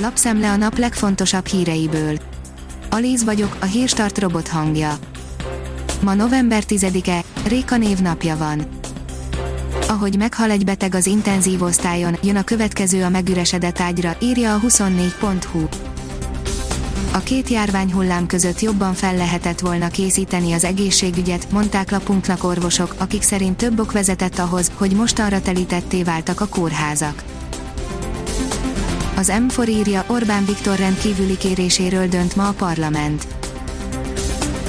Lapszemle a nap legfontosabb híreiből. Alíz vagyok, a hírstart robot hangja. Ma november 10-e, Réka névnapja van. Ahogy meghal egy beteg az intenzív osztályon, jön a következő a megüresedett ágyra, írja a 24.hu. A két járványhullám között jobban fel lehetett volna készíteni az egészségügyet, mondták lapunknak orvosok, akik szerint több ok vezetett ahhoz, hogy mostanra telítetté váltak a kórházak. Az M4 írja Orbán Viktor rendkívüli kéréséről dönt ma a parlament.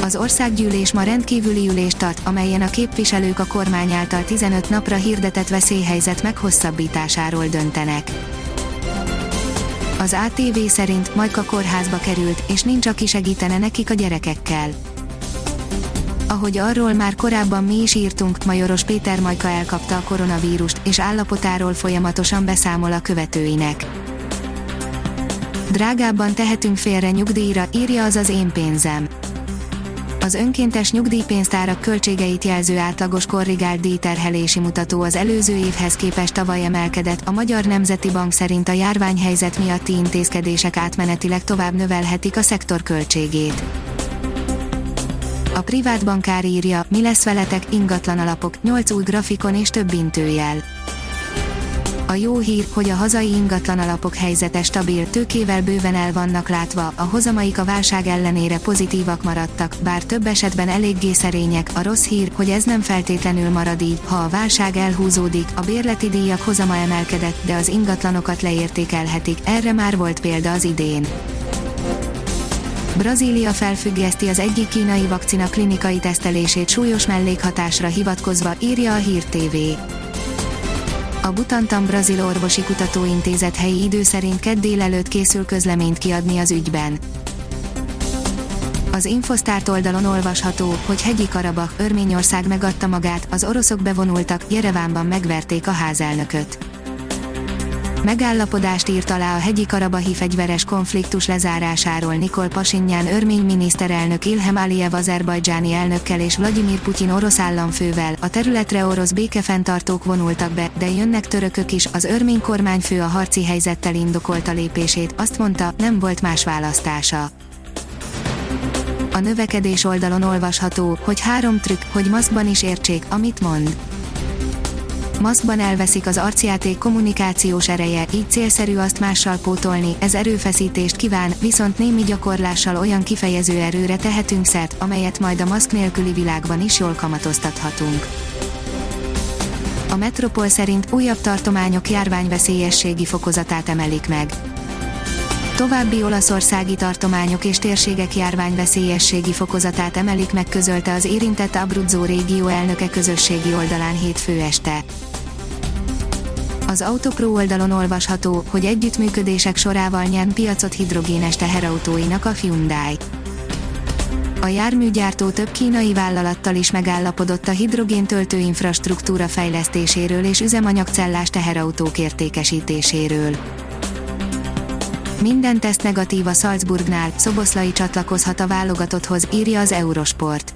Az országgyűlés ma rendkívüli ülést tart, amelyen a képviselők a kormány által 15 napra hirdetett veszélyhelyzet meghosszabbításáról döntenek. Az ATV szerint Majka kórházba került, és nincs aki segítene nekik a gyerekekkel. Ahogy arról már korábban mi is írtunk, Majoros Péter Majka elkapta a koronavírust, és állapotáról folyamatosan beszámol a követőinek. Drágábban tehetünk félre nyugdíjra, írja az az én pénzem az önkéntes nyugdíjpénztárak költségeit jelző átlagos korrigált díjterhelési mutató az előző évhez képest tavaly emelkedett, a Magyar Nemzeti Bank szerint a járványhelyzet miatti intézkedések átmenetileg tovább növelhetik a szektor költségét. A privát bankár írja, mi lesz veletek, ingatlan alapok, 8 új grafikon és több intőjel. A jó hír, hogy a hazai ingatlan alapok helyzete stabil, tőkével bőven el vannak látva, a hozamaik a válság ellenére pozitívak maradtak, bár több esetben eléggé szerények, a rossz hír, hogy ez nem feltétlenül marad így, ha a válság elhúzódik, a bérleti díjak hozama emelkedett, de az ingatlanokat leértékelhetik, erre már volt példa az idén. Brazília felfüggeszti az egyik kínai vakcina klinikai tesztelését súlyos mellékhatásra hivatkozva, írja a Hír TV a Butantan Brazil Orvosi Kutatóintézet helyi idő szerint kedd délelőtt készül közleményt kiadni az ügyben. Az Infosztárt oldalon olvasható, hogy hegyi Karabach, Örményország megadta magát, az oroszok bevonultak, Jerevánban megverték a házelnököt. Megállapodást írt alá a hegyi karabahi fegyveres konfliktus lezárásáról Nikol Pasinyan örmény miniszterelnök Ilhem Aliyev azerbajdzsáni elnökkel és Vladimir Putyin orosz államfővel, a területre orosz békefenntartók vonultak be, de jönnek törökök is, az örmény kormányfő a harci helyzettel indokolta lépését, azt mondta, nem volt más választása. A növekedés oldalon olvasható, hogy három trükk, hogy maszkban is értsék, amit mond maszkban elveszik az arcjáték kommunikációs ereje, így célszerű azt mással pótolni, ez erőfeszítést kíván, viszont némi gyakorlással olyan kifejező erőre tehetünk szert, amelyet majd a maszk nélküli világban is jól kamatoztathatunk. A Metropol szerint újabb tartományok járványveszélyességi fokozatát emelik meg. További olaszországi tartományok és térségek járványveszélyességi fokozatát emelik meg közölte az érintett Abruzzo régió elnöke közösségi oldalán hétfő este. Az Autopro oldalon olvasható, hogy együttműködések sorával nyert piacot hidrogénes teherautóinak a Hyundai. A járműgyártó több kínai vállalattal is megállapodott a hidrogén töltő infrastruktúra fejlesztéséről és üzemanyagcellás teherautók értékesítéséről. Minden teszt negatív a Salzburgnál, Szoboszlai csatlakozhat a válogatotthoz, írja az Eurosport.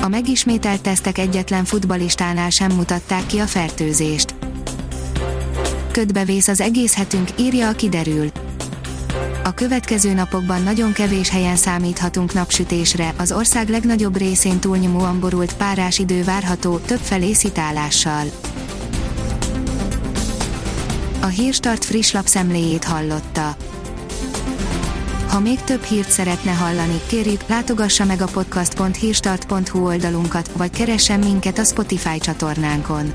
A megismételt tesztek egyetlen futbalistánál sem mutatták ki a fertőzést ködbe vész az egész hetünk, írja a kiderül. A következő napokban nagyon kevés helyen számíthatunk napsütésre, az ország legnagyobb részén túlnyomóan borult párás idő várható, többfelé szitálással. A Hírstart friss lapszemléjét hallotta. Ha még több hírt szeretne hallani, kérjük, látogassa meg a podcast.hírstart.hu oldalunkat, vagy keressen minket a Spotify csatornánkon